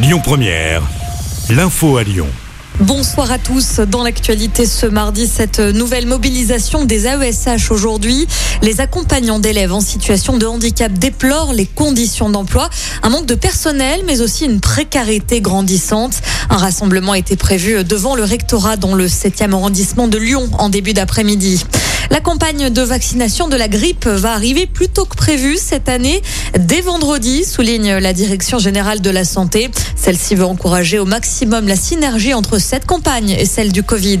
Lyon Première, l'info à Lyon. Bonsoir à tous. Dans l'actualité ce mardi, cette nouvelle mobilisation des AESH aujourd'hui. Les accompagnants d'élèves en situation de handicap déplorent les conditions d'emploi, un manque de personnel, mais aussi une précarité grandissante. Un rassemblement été prévu devant le rectorat dans le 7e arrondissement de Lyon en début d'après-midi. La campagne de vaccination de la grippe va arriver plus tôt que prévu cette année, dès vendredi, souligne la Direction générale de la santé. Celle-ci veut encourager au maximum la synergie entre cette campagne et celle du Covid.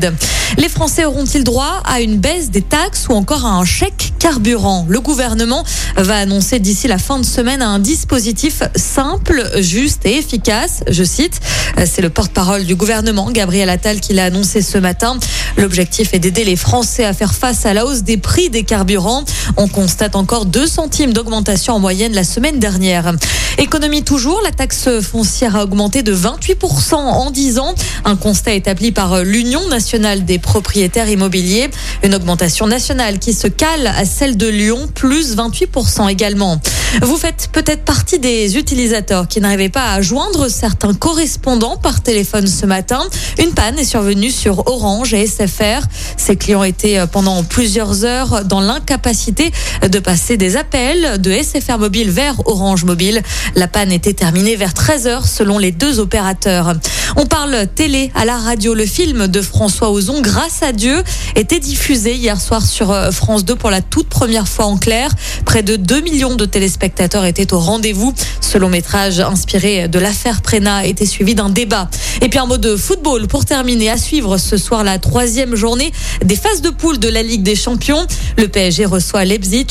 Les Français auront-ils droit à une baisse des taxes ou encore à un chèque carburant Le gouvernement va annoncer d'ici la fin de semaine un dispositif simple, juste et efficace. Je cite, c'est le porte-parole du gouvernement, Gabriel Attal, qui l'a annoncé ce matin. L'objectif est d'aider les Français à faire face à la hausse des prix des carburants. On constate encore 2 centimes d'augmentation en moyenne la semaine dernière. Économie toujours, la taxe foncière a augmenté de 28% en 10 ans. Un constat établi par l'Union nationale des propriétaires immobiliers. Une augmentation nationale qui se cale à celle de Lyon, plus 28% également. Vous faites peut-être partie des utilisateurs qui n'arrivaient pas à joindre certains correspondants par téléphone ce matin. Une panne est survenue sur Orange et SFR. Ces clients étaient pendant plusieurs heures dans l'incapacité de passer des appels de SFR Mobile vers Orange Mobile. La panne était terminée vers 13 heures selon les deux opérateurs. On parle télé à la radio. Le film de François Ozon, Grâce à Dieu, était diffusé hier soir sur France 2 pour la toute première fois en clair. Près de 2 millions de téléspectateurs étaient au rendez-vous. Ce long métrage inspiré de l'affaire Prena était suivi d'un débat. Et puis un mot de football pour terminer. À suivre ce soir la troisième journée des phases de poule de la Ligue des Champions. Le PSG reçoit Leipzig.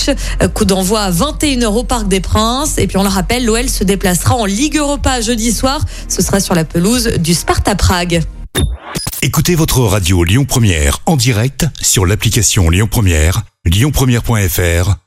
Coup d'envoi à 21h au Parc des Princes. Et puis on le rappelle, l'OL se déplacera en Ligue Europa jeudi soir. Ce sera sur la pelouse du Sparta Prague. Écoutez votre radio Lyon Première en direct sur l'application Lyon Première, lyonpremière.fr